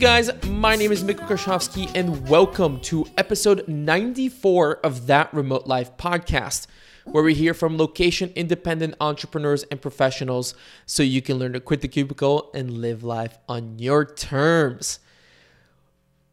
guys? My name is Mikko Krashovsky, and welcome to episode 94 of That Remote Life podcast, where we hear from location independent entrepreneurs and professionals so you can learn to quit the cubicle and live life on your terms.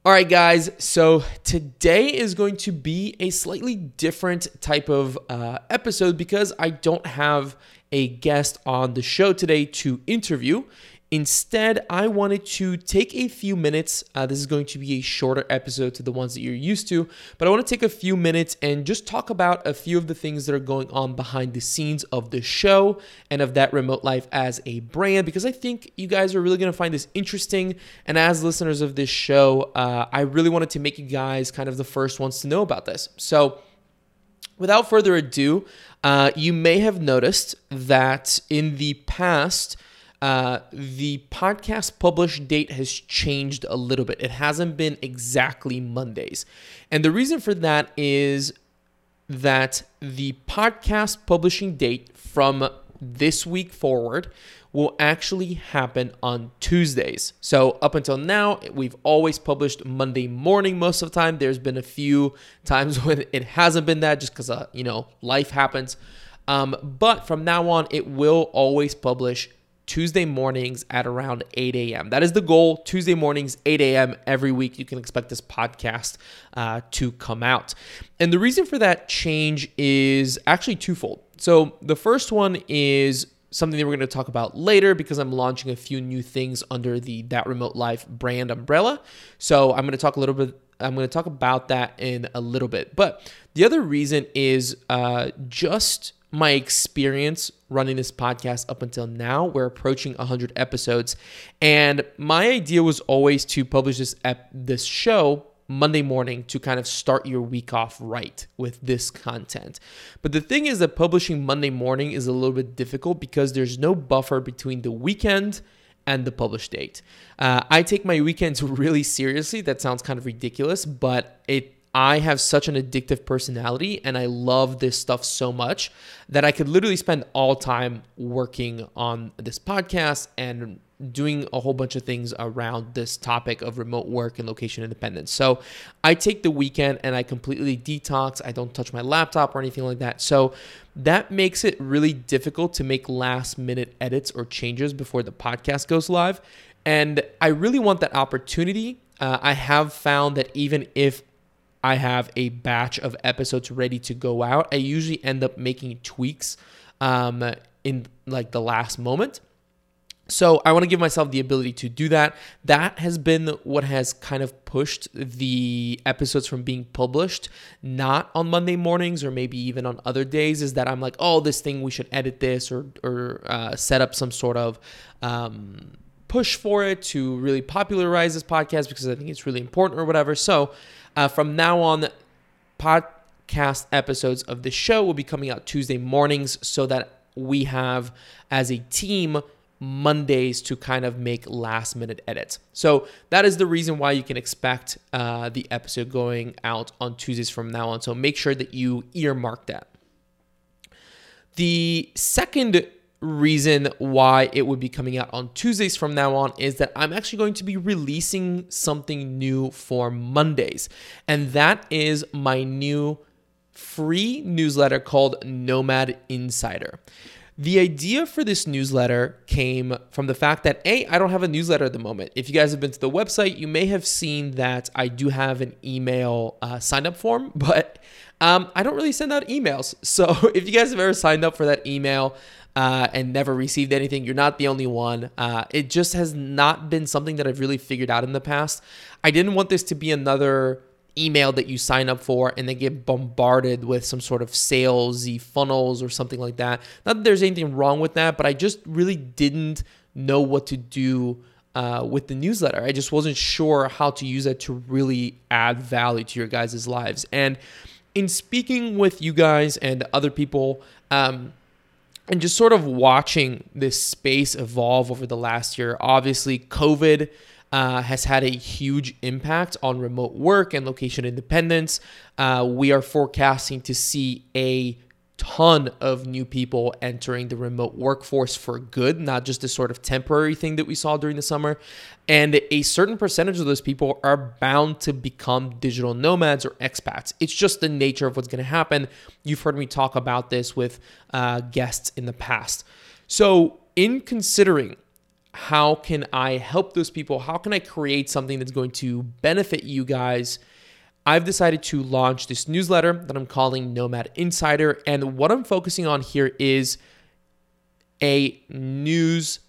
All right, guys, so today is going to be a slightly different type of uh, episode because I don't have a guest on the show today to interview. Instead, I wanted to take a few minutes. Uh, this is going to be a shorter episode to the ones that you're used to, but I want to take a few minutes and just talk about a few of the things that are going on behind the scenes of the show and of that remote life as a brand, because I think you guys are really going to find this interesting. And as listeners of this show, uh, I really wanted to make you guys kind of the first ones to know about this. So, without further ado, uh, you may have noticed that in the past, uh, the podcast publish date has changed a little bit. It hasn't been exactly Mondays. And the reason for that is that the podcast publishing date from this week forward will actually happen on Tuesdays. So up until now, we've always published Monday morning most of the time. There's been a few times when it hasn't been that just because, uh, you know, life happens. Um, but from now on, it will always publish Tuesday mornings at around 8 a.m. That is the goal. Tuesday mornings, 8 a.m. every week. You can expect this podcast uh, to come out. And the reason for that change is actually twofold. So the first one is something that we're going to talk about later because I'm launching a few new things under the That Remote Life brand umbrella. So I'm going to talk a little bit. I'm going to talk about that in a little bit. But the other reason is uh, just my experience running this podcast up until now. We're approaching 100 episodes, and my idea was always to publish this ep- this show Monday morning to kind of start your week off right with this content. But the thing is that publishing Monday morning is a little bit difficult because there's no buffer between the weekend and the published date. Uh, I take my weekends really seriously. That sounds kind of ridiculous, but it I have such an addictive personality and I love this stuff so much that I could literally spend all time working on this podcast and doing a whole bunch of things around this topic of remote work and location independence. So I take the weekend and I completely detox. I don't touch my laptop or anything like that. So that makes it really difficult to make last minute edits or changes before the podcast goes live. And I really want that opportunity. Uh, I have found that even if I have a batch of episodes ready to go out, I usually end up making tweaks um, in like the last moment. So I want to give myself the ability to do that. That has been what has kind of pushed the episodes from being published, not on Monday mornings or maybe even on other days. Is that I'm like, oh, this thing we should edit this or or uh, set up some sort of um, push for it to really popularize this podcast because I think it's really important or whatever. So uh, from now on, podcast episodes of the show will be coming out Tuesday mornings so that we have, as a team, Mondays to kind of make last minute edits. So that is the reason why you can expect uh, the episode going out on Tuesdays from now on. So make sure that you earmark that. The second reason why it would be coming out on Tuesdays from now on is that I'm actually going to be releasing something new for Mondays. And that is my new free newsletter called Nomad Insider. The idea for this newsletter came from the fact that A, I don't have a newsletter at the moment. If you guys have been to the website, you may have seen that I do have an email uh, sign up form, but um, I don't really send out emails. So if you guys have ever signed up for that email, uh, and never received anything. You're not the only one. Uh, it just has not been something that I've really figured out in the past. I didn't want this to be another email that you sign up for and then get bombarded with some sort of salesy funnels or something like that. Not that there's anything wrong with that, but I just really didn't know what to do uh, with the newsletter. I just wasn't sure how to use it to really add value to your guys' lives. And in speaking with you guys and other people, um, and just sort of watching this space evolve over the last year. Obviously, COVID uh, has had a huge impact on remote work and location independence. Uh, we are forecasting to see a ton of new people entering the remote workforce for good, not just a sort of temporary thing that we saw during the summer. And a certain percentage of those people are bound to become digital nomads or expats. It's just the nature of what's going to happen. You've heard me talk about this with uh, guests in the past. So, in considering how can I help those people, how can I create something that's going to benefit you guys? I've decided to launch this newsletter that I'm calling Nomad Insider. And what I'm focusing on here is a news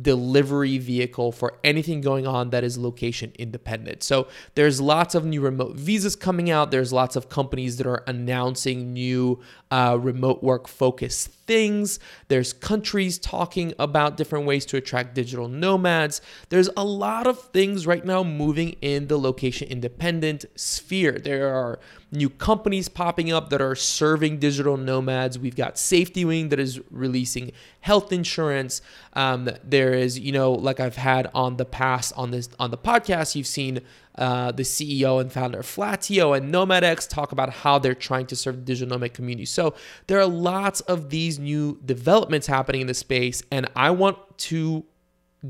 delivery vehicle for anything going on that is location independent. So there's lots of new remote visas coming out. There's lots of companies that are announcing new uh, remote work focused things. There's countries talking about different ways to attract digital nomads. There's a lot of things right now moving in the location independent sphere. There are new companies popping up that are serving digital nomads. We've got Safety Wing that is releasing health insurance. Um, there is, you know, like I've had on the past on this on the podcast, you've seen uh, the CEO and founder of Flatio and NomadX talk about how they're trying to serve the digital nomad community. So there are lots of these new developments happening in the space, and I want to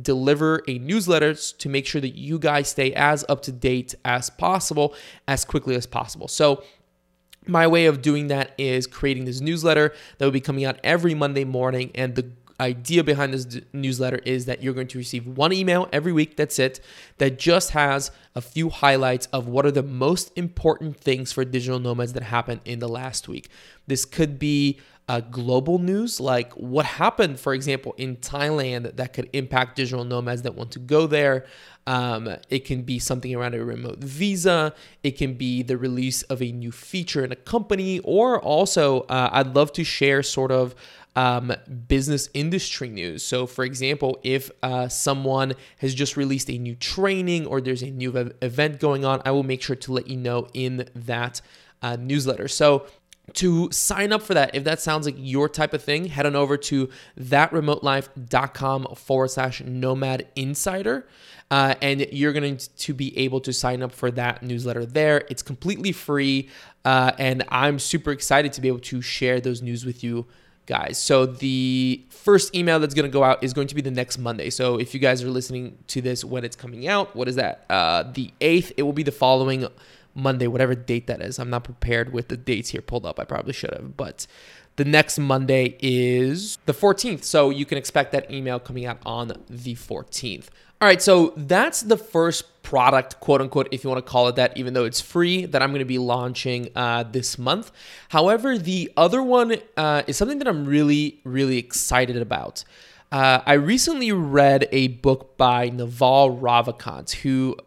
deliver a newsletter to make sure that you guys stay as up to date as possible as quickly as possible. So my way of doing that is creating this newsletter that will be coming out every Monday morning and the idea behind this d- newsletter is that you're going to receive one email every week that's it that just has a few highlights of what are the most important things for digital nomads that happened in the last week this could be uh, global news, like what happened, for example, in Thailand that could impact digital nomads that want to go there. Um, it can be something around a remote visa. It can be the release of a new feature in a company, or also, uh, I'd love to share sort of um, business industry news. So, for example, if uh, someone has just released a new training or there's a new event going on, I will make sure to let you know in that uh, newsletter. So, to sign up for that, if that sounds like your type of thing, head on over to thatremotelife.com forward slash nomad insider. Uh, and you're going to be able to sign up for that newsletter there. It's completely free. Uh, and I'm super excited to be able to share those news with you guys. So the first email that's going to go out is going to be the next Monday. So if you guys are listening to this when it's coming out, what is that? Uh, the 8th, it will be the following Monday, whatever date that is. I'm not prepared with the dates here pulled up. I probably should have, but the next Monday is the 14th. So you can expect that email coming out on the 14th. All right, so that's the first product, quote unquote, if you want to call it that, even though it's free, that I'm going to be launching uh, this month. However, the other one uh, is something that I'm really, really excited about. Uh, I recently read a book by Naval Ravikant, who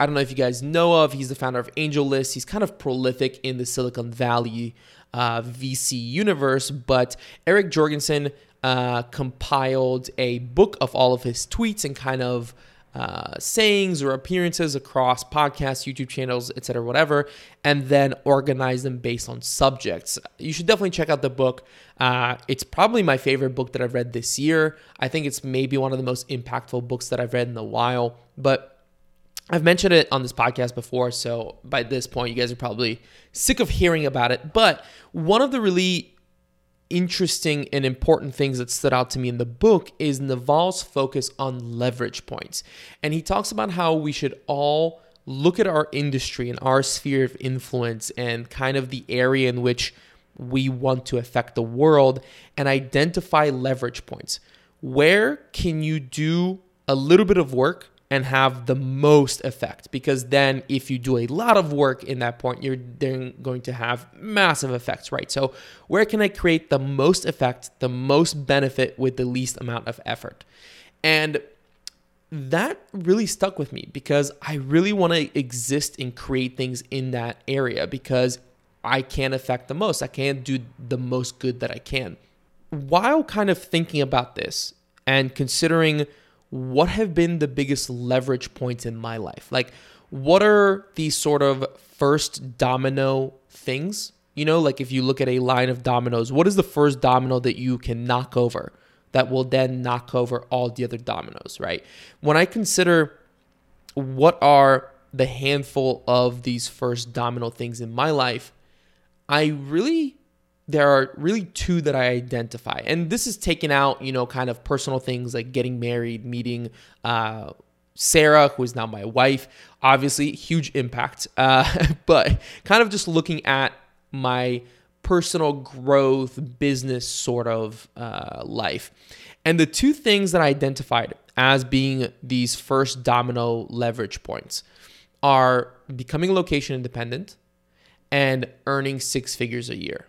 I don't know if you guys know of. He's the founder of AngelList. He's kind of prolific in the Silicon Valley uh, VC universe. But Eric Jorgenson uh, compiled a book of all of his tweets and kind of uh, sayings or appearances across podcasts, YouTube channels, etc., whatever, and then organize them based on subjects. You should definitely check out the book. Uh, it's probably my favorite book that I've read this year. I think it's maybe one of the most impactful books that I've read in a while. But I've mentioned it on this podcast before, so by this point, you guys are probably sick of hearing about it. But one of the really interesting and important things that stood out to me in the book is Naval's focus on leverage points. And he talks about how we should all look at our industry and our sphere of influence and kind of the area in which we want to affect the world and identify leverage points. Where can you do a little bit of work and have the most effect because then if you do a lot of work in that point you're then going to have massive effects right? So where can i create the most effect the most benefit with the least amount of effort? And that really stuck with me because i really want to exist and create things in that area because i can affect the most. I can do the most good that i can. While kind of thinking about this and considering what have been the biggest leverage points in my life? Like, what are these sort of first domino things? You know, like if you look at a line of dominoes, what is the first domino that you can knock over that will then knock over all the other dominoes, right? When I consider what are the handful of these first domino things in my life, I really there are really two that I identify. And this is taken out, you know, kind of personal things like getting married, meeting uh, Sarah, who is now my wife. Obviously, huge impact. Uh, but kind of just looking at my personal growth, business sort of uh, life. And the two things that I identified as being these first domino leverage points are becoming location independent and earning six figures a year.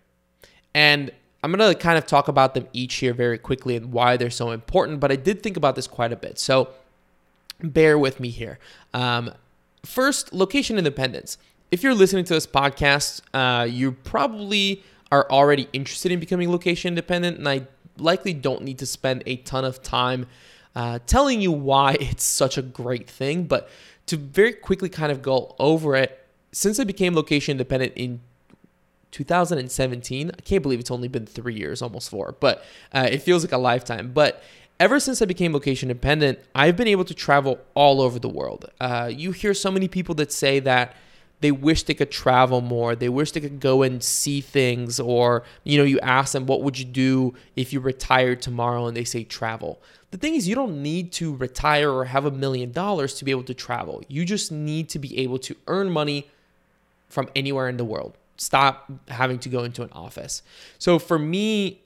And I'm going to kind of talk about them each here very quickly and why they're so important, but I did think about this quite a bit. So bear with me here. Um, first, location independence. If you're listening to this podcast, uh, you probably are already interested in becoming location independent, and I likely don't need to spend a ton of time uh, telling you why it's such a great thing. But to very quickly kind of go over it, since I became location independent in 2017. I can't believe it's only been three years, almost four, but uh, it feels like a lifetime. But ever since I became location independent, I've been able to travel all over the world. Uh, you hear so many people that say that they wish they could travel more. They wish they could go and see things, or you know, you ask them, "What would you do if you retired tomorrow?" and they say travel. The thing is, you don't need to retire or have a million dollars to be able to travel. You just need to be able to earn money from anywhere in the world stop having to go into an office. So for me,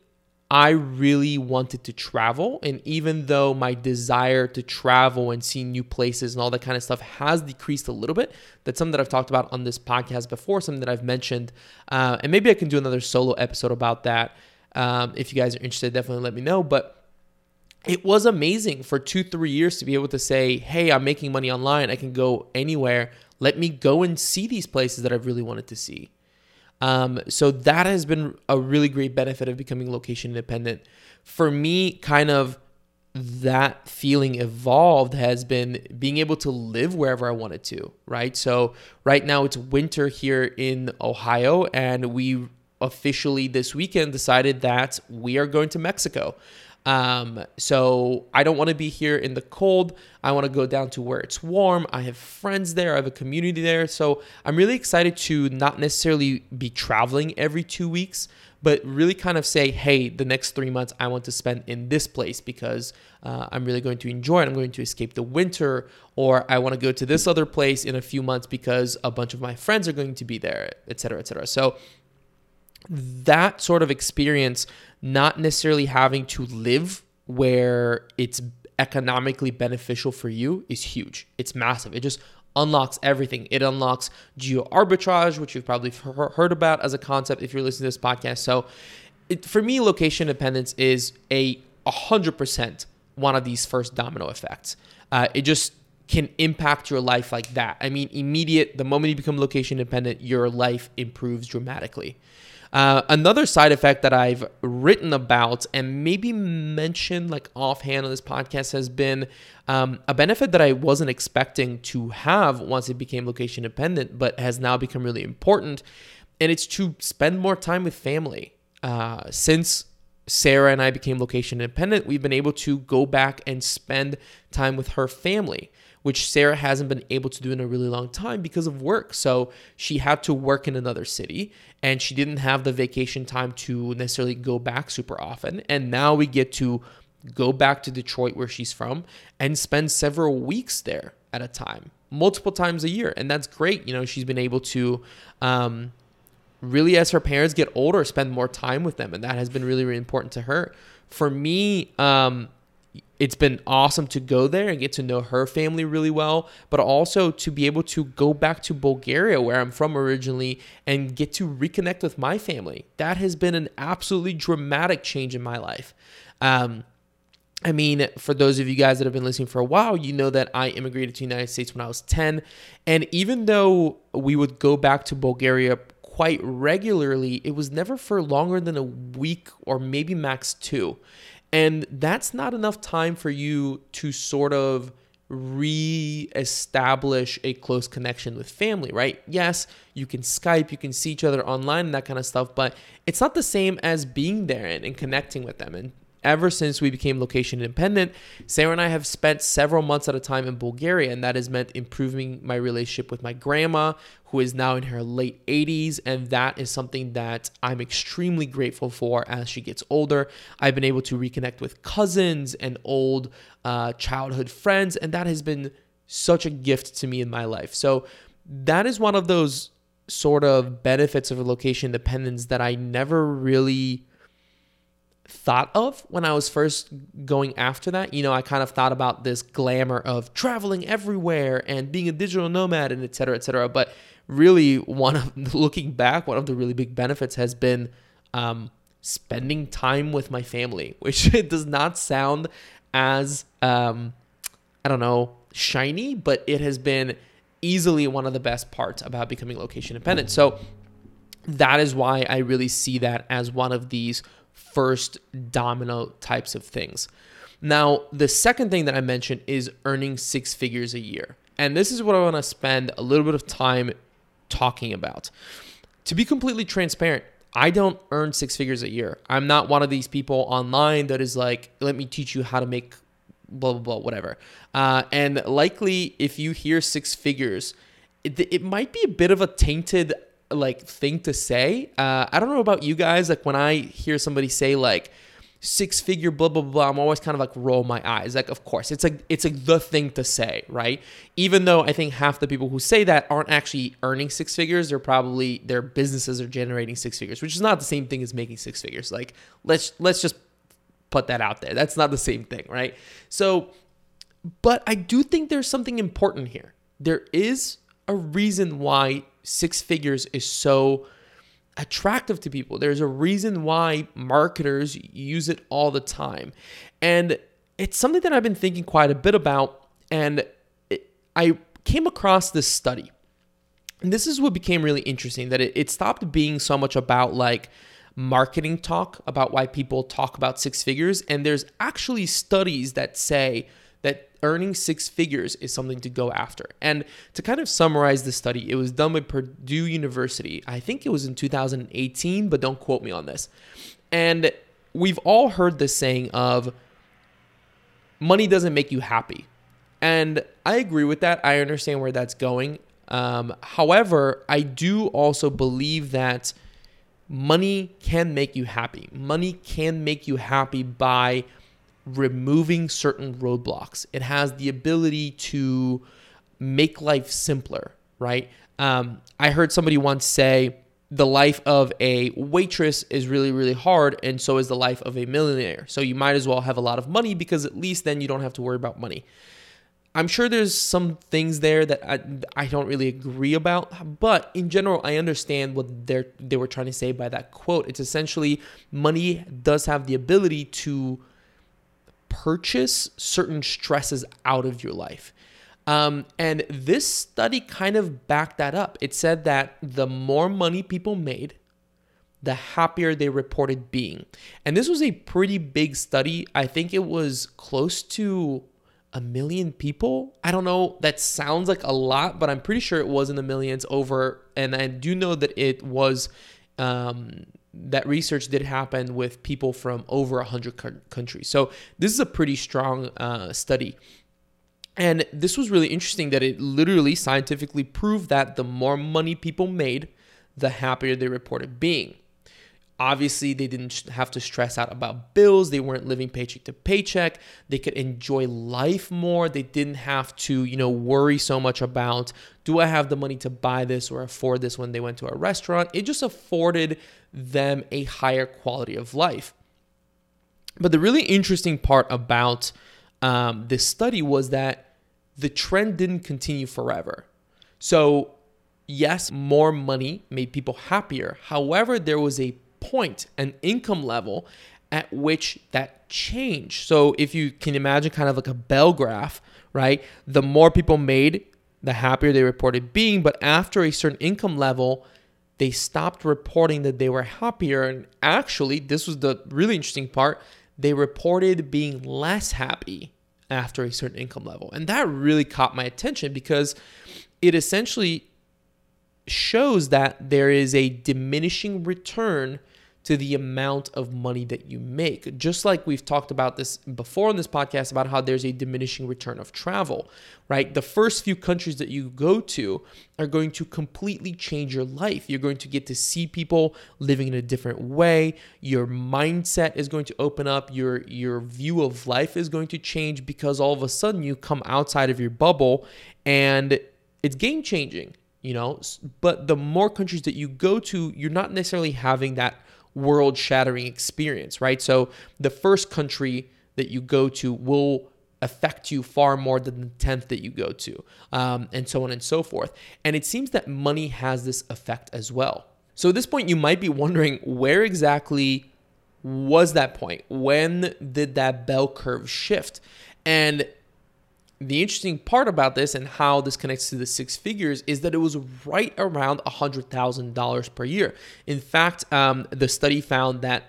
I really wanted to travel. And even though my desire to travel and see new places and all that kind of stuff has decreased a little bit, that's something that I've talked about on this podcast before, something that I've mentioned. Uh, and maybe I can do another solo episode about that. Um, if you guys are interested, definitely let me know. But it was amazing for two, three years to be able to say, hey, I'm making money online. I can go anywhere. Let me go and see these places that I've really wanted to see. Um, so that has been a really great benefit of becoming location independent. For me, kind of that feeling evolved has been being able to live wherever I wanted to, right? So right now it's winter here in Ohio, and we officially this weekend decided that we are going to Mexico. Um, so I don't want to be here in the cold. I want to go down to where it's warm. I have friends there. I have a community there. So I'm really excited to not necessarily be traveling every two weeks, but really kind of say, hey, the next three months I want to spend in this place because uh, I'm really going to enjoy it. I'm going to escape the winter, or I want to go to this other place in a few months because a bunch of my friends are going to be there, et cetera, et cetera. So that sort of experience, not necessarily having to live where it's economically beneficial for you, is huge. It's massive. It just unlocks everything. It unlocks geo arbitrage, which you've probably heard about as a concept if you're listening to this podcast. So, it, for me, location independence is a 100% one of these first domino effects. Uh, it just can impact your life like that. I mean, immediate, the moment you become location independent, your life improves dramatically. Uh, another side effect that I've written about and maybe mentioned like offhand on this podcast has been um, a benefit that I wasn't expecting to have once it became location independent, but has now become really important. And it's to spend more time with family. Uh, since Sarah and I became location independent, we've been able to go back and spend time with her family which Sarah hasn't been able to do in a really long time because of work. So she had to work in another city and she didn't have the vacation time to necessarily go back super often. And now we get to go back to Detroit, where she's from, and spend several weeks there at a time, multiple times a year. And that's great. You know, she's been able to. Um, really as her parents get older spend more time with them and that has been really really important to her for me um, it's been awesome to go there and get to know her family really well, but also to be able to go back to Bulgaria, where I'm from originally, and get to reconnect with my family. That has been an absolutely dramatic change in my life. Um, I mean, for those of you guys that have been listening for a while, you know that I immigrated to the United States when I was 10. And even though we would go back to Bulgaria quite regularly, it was never for longer than a week or maybe max two. And that's not enough time for you to sort of re-establish a close connection with family, right? Yes, you can Skype, you can see each other online and that kind of stuff, but it's not the same as being there and, and connecting with them. And ever since we became location independent, Sarah and I have spent several months at a time in Bulgaria, and that has meant improving my relationship with my grandma, who is now in her late 80s. And that is something that I'm extremely grateful for as she gets older. I've been able to reconnect with cousins and old uh, childhood friends, and that has been such a gift to me in my life. So, that is one of those sort of benefits of location independence that I never really thought of when I was first going after that. You know, I kind of thought about this glamour of traveling everywhere and being a digital nomad and et cetera, et cetera. But really, one of looking back, one of the really big benefits has been um, spending time with my family, which it does not sound as um, I don't know shiny, but it has been easily one of the best parts about becoming location independent. So that is why I really see that as one of these first domino types of things. Now, the second thing that I mentioned is earning six figures a year. And this is what I want to spend a little bit of time talking about. To be completely transparent, I don't earn six figures a year. I'm not one of these people online that is like, let me teach you how to make blah, blah, blah, whatever. Uh, and likely, if you hear six figures, it, it might be a bit of a tainted like thing to say. Uh, I don't know about you guys. Like when I hear somebody say like six figure blah blah blah, I'm always kind of like roll my eyes. Like of course it's like it's like the thing to say, right? Even though I think half the people who say that aren't actually earning six figures, they're probably their businesses are generating six figures, which is not the same thing as making six figures. Like let's let's just put that out there. That's not the same thing, right? So, but I do think there's something important here. There is a reason why six figures is so attractive to people. There's a reason why marketers use it all the time. And it's something that I've been thinking quite a bit about. And it, I came across this study. And this is what became really interesting that it, it stopped being so much about like marketing talk about why people talk about six figures. And there's actually studies that say that earning six figures is something to go after. And to kind of summarize the study, it was done by Purdue University. I think it was in 2018, but don't quote me on this. And we've all heard this saying of money doesn't make you happy. And I agree with that. I understand where that's going. Um, however, I do also believe that money can make you happy. Money can make you happy by removing certain roadblocks. It has the ability to make life simpler, right? Um, I heard somebody once say the life of a waitress is really, really hard, and so is the life of a millionaire. So you might as well have a lot of money because at least then you don't have to worry about money. I'm sure there's some things there that I, I don't really agree about, but in general, I understand what they they were trying to say by that quote. It's essentially money does have the ability to purchase certain stresses out of your life. Um, and this study kind of backed that up. It said that the more money people made, the happier they reported being. And this was a pretty big study. I think it was close to a million people. I don't know, that sounds like a lot, but I'm pretty sure it was in the millions over. And I do know that it was um, that research did happen with people from over 100 countries. So this is a pretty strong uh, study. And this was really interesting that it literally scientifically proved that the more money people made, the happier they reported being. Obviously, they didn't have to stress out about bills. They weren't living paycheck to paycheck. They could enjoy life more. They didn't have to, you know, worry so much about do I have the money to buy this or afford this when they went to a restaurant. It just afforded them a higher quality of life. But the really interesting part about um, this study was that the trend didn't continue forever. So, yes, more money made people happier. However, there was a point, an income level at which that changed. So if you can imagine kind of like a bell graph, right? The more people made, the happier they reported being. But after a certain income level, they stopped reporting that they were happier. And actually, this was the really interesting part. They reported being less happy after a certain income level. And that really caught my attention because it essentially shows that there is a diminishing return to the amount of money that you make. Just like we've talked about this before on this podcast about how there's a diminishing return of travel, right? The first few countries that you go to are going to completely change your life. You're going to get to see people living in a different way. Your mindset is going to open up. Your your view of life is going to change because all of a sudden you come outside of your bubble and it's game changing you know but the more countries that you go to you're not necessarily having that world shattering experience, right? So the first country that you go to will affect you far more than the 10th that you go to, um, and so on and so forth. And it seems that money has this effect as well. So at this point, you might be wondering where exactly was that point? When did that bell curve shift? And the interesting part about this and how this connects to the six figures is that it was right around $100,000 per year. In fact, um, the study found that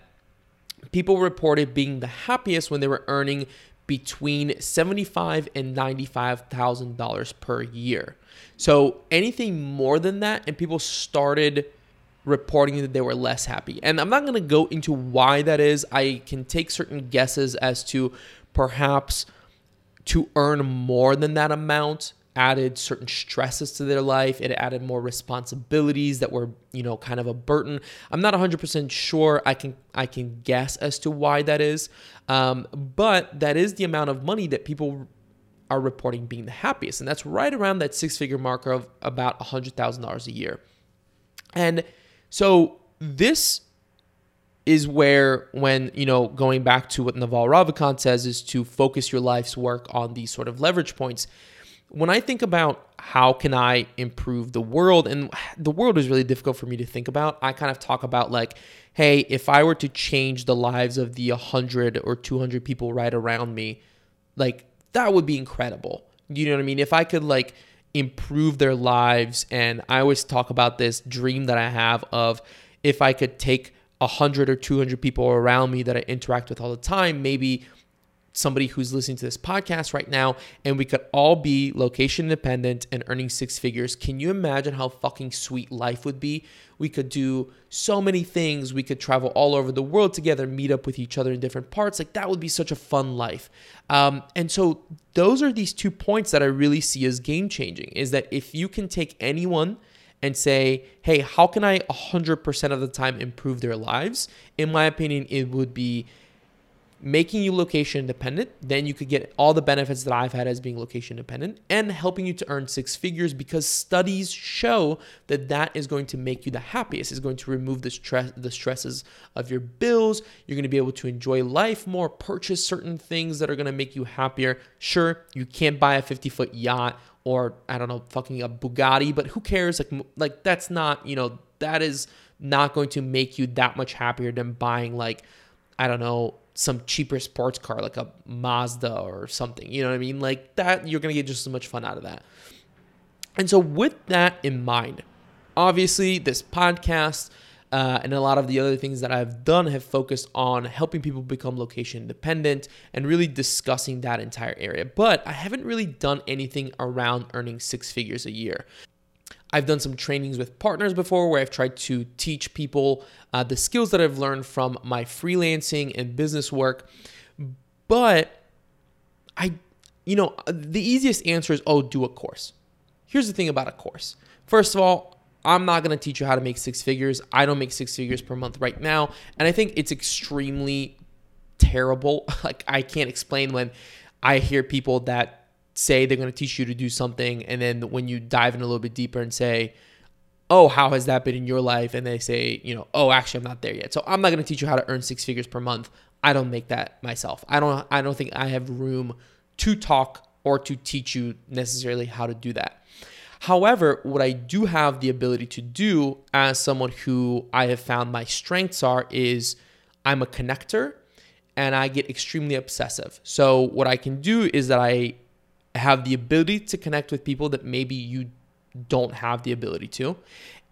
people reported being the happiest when they were earning between seventy-five and ninety-five thousand dollars per year. So anything more than that, and people started reporting that they were less happy. And I'm not going to go into why that is. I can take certain guesses as to perhaps to earn more than that amount added certain stresses to their life. It added more responsibilities that were you know kind of a burden. I'm not 100% sure i can i can guess as to why that is. Um, but that is the amount of money that people are reporting being the happiest. And that's right around that six figure marker of about $100000 a year. And so this is where when you know going back to what Naval Ravikant says is to focus your life's work on these sort of leverage points. When I think about how can I improve the world and the world is really difficult for me to think about, I kind of talk about like hey, if I were to change the lives of the 100 or 200 people right around me, like that would be incredible. You know what I mean? If I could like improve their lives and I always talk about this dream that I have of if I could take 100 or 200 people around me that I interact with all the time, maybe somebody who's listening to this podcast right now, and we could all be location independent and earning six figures. Can you imagine how fucking sweet life would be? We could do so many things. We could travel all over the world together, meet up with each other in different parts. Like that would be such a fun life. Um, and so those are these two points that I really see as game changing. Is that if you can take anyone and say, hey, how can I 100% of the time improve their lives? In my opinion, it would be making you location independent. Then you could get all the benefits that I've had as being location independent and helping you to earn six figures because studies show that that is going to make you the happiest. Is going to remove the stress, the stresses of your bills. You're going to be able to enjoy life more, purchase certain things that are going to make you happier. Sure, you can't buy a 50 foot yacht or I don't know, fucking a Bugatti, but who cares? Like, like that's not, you know, that is not going to make you that much happier than buying like, I don't know, some cheaper sports car like a Mazda or something. You know what I mean? Like that, you're gonna get just as much fun out of that. And so, with that in mind, obviously, this podcast uh, and a lot of the other things that I've done have focused on helping people become location independent and really discussing that entire area. But I haven't really done anything around earning six figures a year. I've done some trainings with partners before where I've tried to teach people uh, the skills that I've learned from my freelancing and business work. But I, you know, the easiest answer is oh, do a course. Here's the thing about a course. First of all, I'm not going to teach you how to make six figures. I don't make six figures per month right now. And I think it's extremely terrible. Like, I can't explain when I hear people that say they're going to teach you to do something. And then when you dive in a little bit deeper and say, Oh, how has that been in your life? And they say, you know, oh, actually, I'm not there yet. So I'm not going to teach you how to earn six figures per month. I don't make that myself. I don't. I don't think I have room to talk or to teach you necessarily how to do that. However, what I do have the ability to do as someone who I have found my strengths are is I'm a connector and I get extremely obsessive. So, what I can do is that I have the ability to connect with people that maybe you don't have the ability to.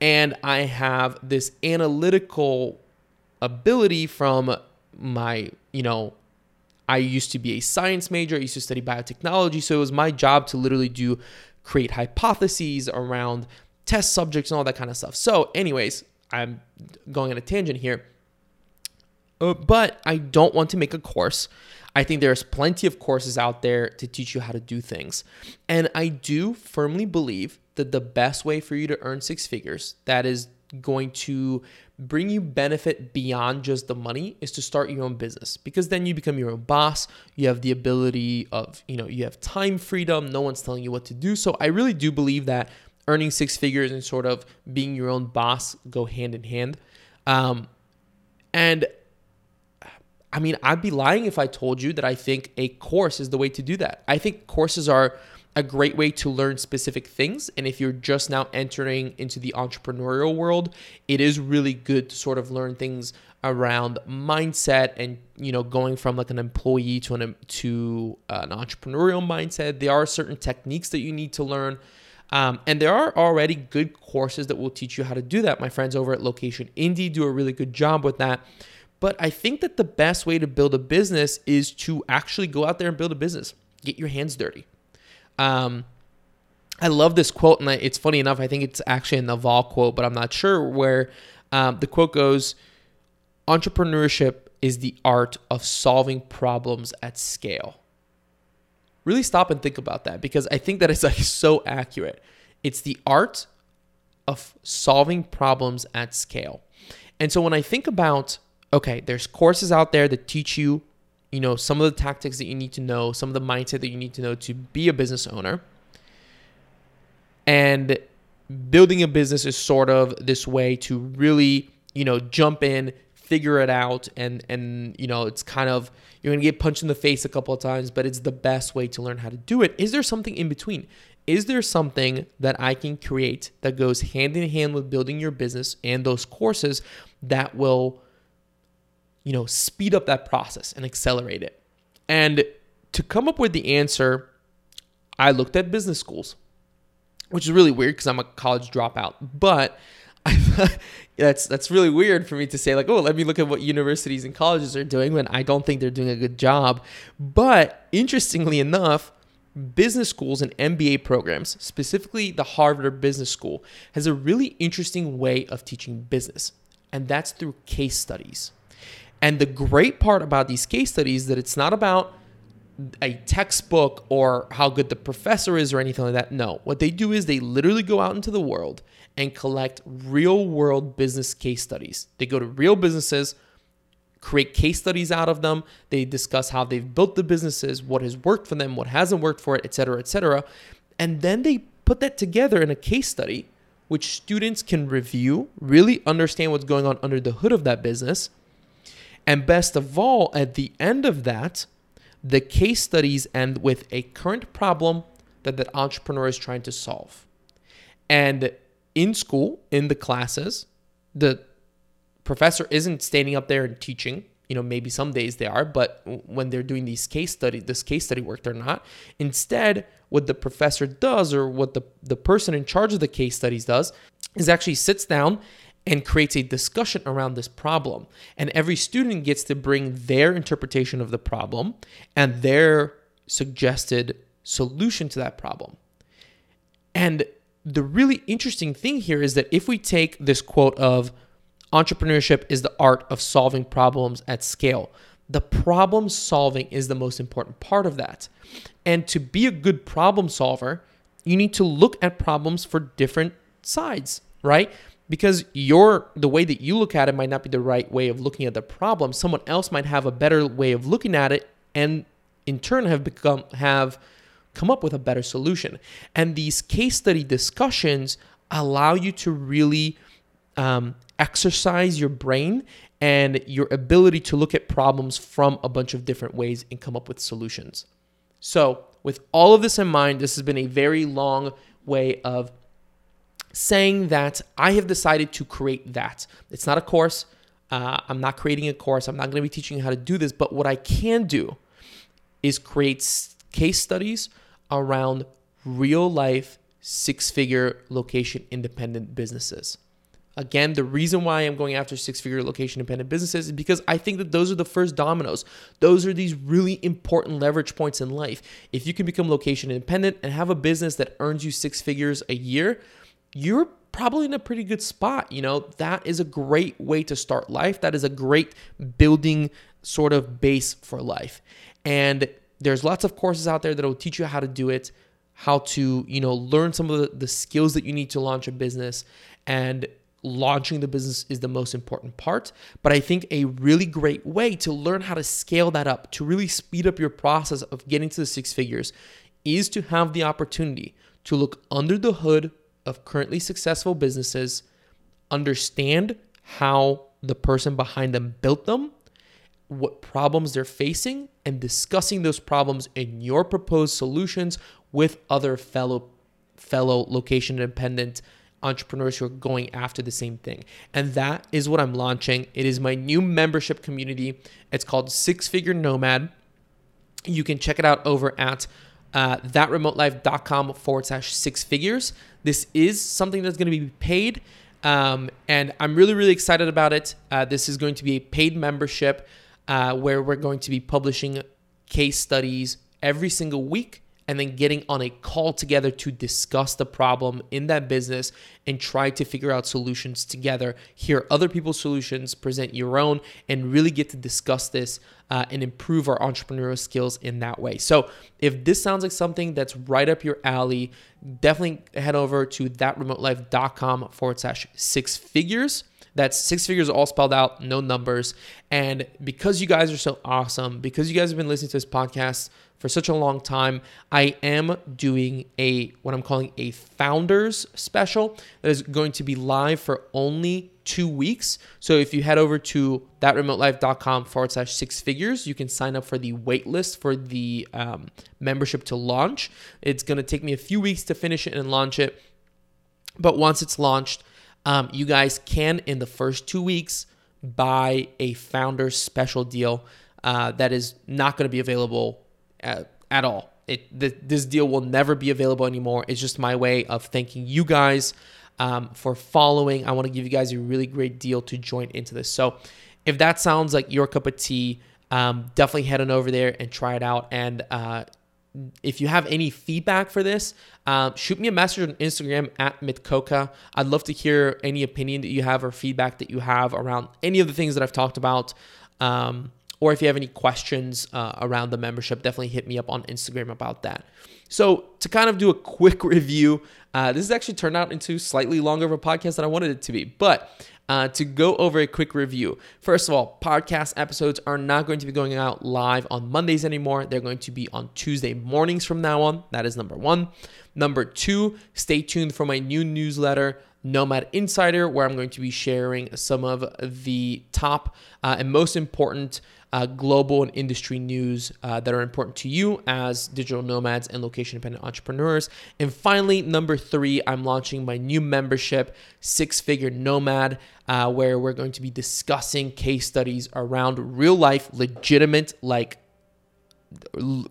And I have this analytical ability from my, you know, I used to be a science major. I used to study biotechnology. So it was my job to literally do create hypotheses around test subjects and all that kind of stuff. So, anyways, I'm going on a tangent here. Uh, but I don't want to make a course. I think there's plenty of courses out there to teach you how to do things. And I do firmly believe that the best way for you to earn six figures, that is going to bring you benefit beyond just the money is to start your own business. Because then you become your own boss. You have the ability of you know you have time freedom. No one's telling you what to do. So i really do believe that earning six figures and sort of being your own boss go hand in hand. Um, and I mean, I'd be lying if I told you that I think a course is the way to do that. I think courses are a great way to learn specific things. And if you're just now entering into the entrepreneurial world, it is really good to sort of learn things around mindset and you know going from like an employee to an to an entrepreneurial mindset. There are certain techniques that you need to learn. Um, and there are already good courses that will teach you how to do that. My friends over at Location Indie do a really good job with that. But I think that the best way to build a business is to actually go out there and build a business. Get your hands dirty. Um, I love this quote, and it's funny enough. I think it's actually a Naval quote, but I'm not sure. Where um, the quote goes, "Entrepreneurship is the art of solving problems at scale." Really stop and think about that because I think that it's like so accurate. It's the art of solving problems at scale. And so when I think about okay, there's courses out there that teach you, you know, some of the tactics that you need to know, some of the mindset that you need to know to be a business owner. And building a business is sort of this way to really, you know, jump in, figure it out and and you know, it's kind of you're going to get punched in the face a couple of times, but it's the best way to learn how to do it. Is there something in between? Is there something that I can create that goes hand in hand with building your business and those courses that will you know, speed up that process and accelerate it. And to come up with the answer, I looked at business schools, which is really weird because I'm a college dropout. But that's that's really weird for me to say like, oh, let me look at what universities and colleges are doing when I don't think they're doing a good job. But interestingly enough, business schools and MBA programs, specifically the Harvard Business School, has a really interesting way of teaching business, and that's through case studies. And the great part about these case studies is that it's not about a textbook or how good the professor is or anything like that. No, what they do is they literally go out into the world and collect real world business case studies. They go to real businesses, create case studies out of them. They discuss how they've built the businesses, what has worked for them, what hasn't worked for it, et cetera, et cetera. And then they put that together in a case study, which students can review, really understand what's going on under the hood of that business and best of all, at the end of that, the case studies end with a current problem that that entrepreneur is trying to solve. And in school, in the classes, the professor isn't standing up there and teaching. You know, maybe some days they are, but when they're doing these case study, this case study work, they're not. Instead, what the professor does, or what the, the person in charge of the case studies does, is actually sits down and creates a discussion around this problem. And every student gets to bring their interpretation of the problem and their suggested solution to that problem. And the really interesting thing here is that if we take this quote of entrepreneurship is the art of solving problems at scale, the problem solving is the most important part of that. And to be a good problem solver, you need to look at problems for different sides, right? Because your the way that you look at it might not be the right way of looking at the problem. Someone else might have a better way of looking at it and in turn have become have come up with a better solution. And these case study discussions allow you to really um, exercise your brain and your ability to look at problems from a bunch of different ways and come up with solutions. So with all of this in mind this has been a very long way of saying that I have decided to create that. It's not a course. Uh, I'm not creating a course. I'm not going to be teaching you how to do this. But what I can do is create case studies around real life six figure location independent businesses. Again, the reason why I'm going after six figure location independent businesses is because I think that those are the first dominoes. Those are these really important leverage points in life. If you can become location independent and have a business that earns you six figures a year, you're probably in a pretty good spot. You know, that is a great way to start life. That is a great building sort of base for life. And there's lots of courses out there that will teach you how to do it, how to, you know, learn some of the, the skills that you need to launch a business. And launching the business is the most important part. But I think a really great way to learn how to scale that up, to really speed up your process of getting to the six figures, is to have the opportunity to look under the hood of currently successful businesses, understand how the person behind them built them, what problems they're facing, and discussing those problems in your proposed solutions with other fellow fellow location independent entrepreneurs who are going after the same thing. And that is what I'm launching. It is my new membership community. It's called Six Figure Nomad. You can check it out over at uh, thatremotelife.com forward slash six figures. This is something that's going to be paid. Um, and I'm really, really excited about it. Uh, this is going to be a paid membership uh, where we're going to be publishing case studies every single week and then getting on a call together to discuss the problem in that business and try to figure out solutions together, hear other people's solutions, present your own, and really get to discuss this uh, and improve our entrepreneurial skills in that way. So, if this sounds like something that's right up your alley, definitely head over to thatremotelife.com forward slash six figures. That's six figures all spelled out, no numbers. And because you guys are so awesome, because you guys have been listening to this podcast for such a long time, I am doing a what I'm calling a founders special that is going to be live for only two weeks. So if you head over to thatremotelife.com forward slash six figures, you can sign up for the wait list for the um, membership to launch. It's going to take me a few weeks to finish it and launch it. But once it's launched, um, you guys can, in the first two weeks, buy a founder special deal uh, that is not going to be available at, at all. It, th- this deal will never be available anymore. It's just my way of thanking you guys um, for following. I want to give you guys a really great deal to join into this. So, if that sounds like your cup of tea, um, definitely head on over there and try it out. And uh, if you have any feedback for this, um, shoot me a message on Instagram at Mitkoka. I'd love to hear any opinion that you have or feedback that you have around any of the things that I've talked about. Um, or if you have any questions uh, around the membership, definitely hit me up on Instagram about that. So, to kind of do a quick review, uh, this has actually turned out into slightly longer of a podcast than I wanted it to be. But uh, to go over a quick review, first of all, podcast episodes are not going to be going out live on Mondays anymore. They're going to be on Tuesday mornings from now on. That is number one. Number two, stay tuned for my new newsletter. Nomad Insider, where I'm going to be sharing some of the top uh, and most important uh, global and industry news uh, that are important to you as digital nomads and location dependent entrepreneurs. And finally, number three, I'm launching my new membership, Six Figure Nomad, uh, where we're going to be discussing case studies around real life, legitimate, like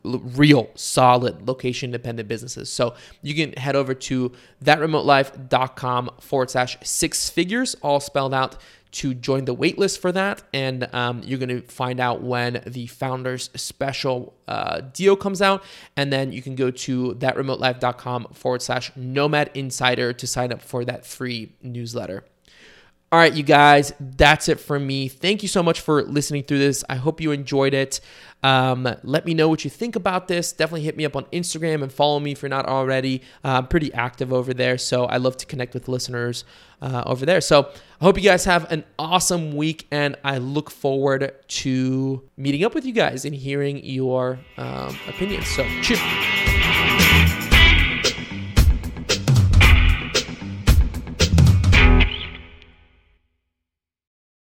real solid location dependent businesses. So you can head over to thatremotelife.com forward slash six figures, all spelled out to join the waitlist for that. And um, you're going to find out when the founders special uh, deal comes out. And then you can go to thatremotelife.com forward slash nomad insider to sign up for that free newsletter. All right, you guys, that's it for me. Thank you so much for listening through this. I hope you enjoyed it. Um, let me know what you think about this. Definitely hit me up on Instagram and follow me if you're not already. Uh, I'm pretty active over there, so I love to connect with listeners uh, over there. So I hope you guys have an awesome week, and I look forward to meeting up with you guys and hearing your um, opinions. So, cheers.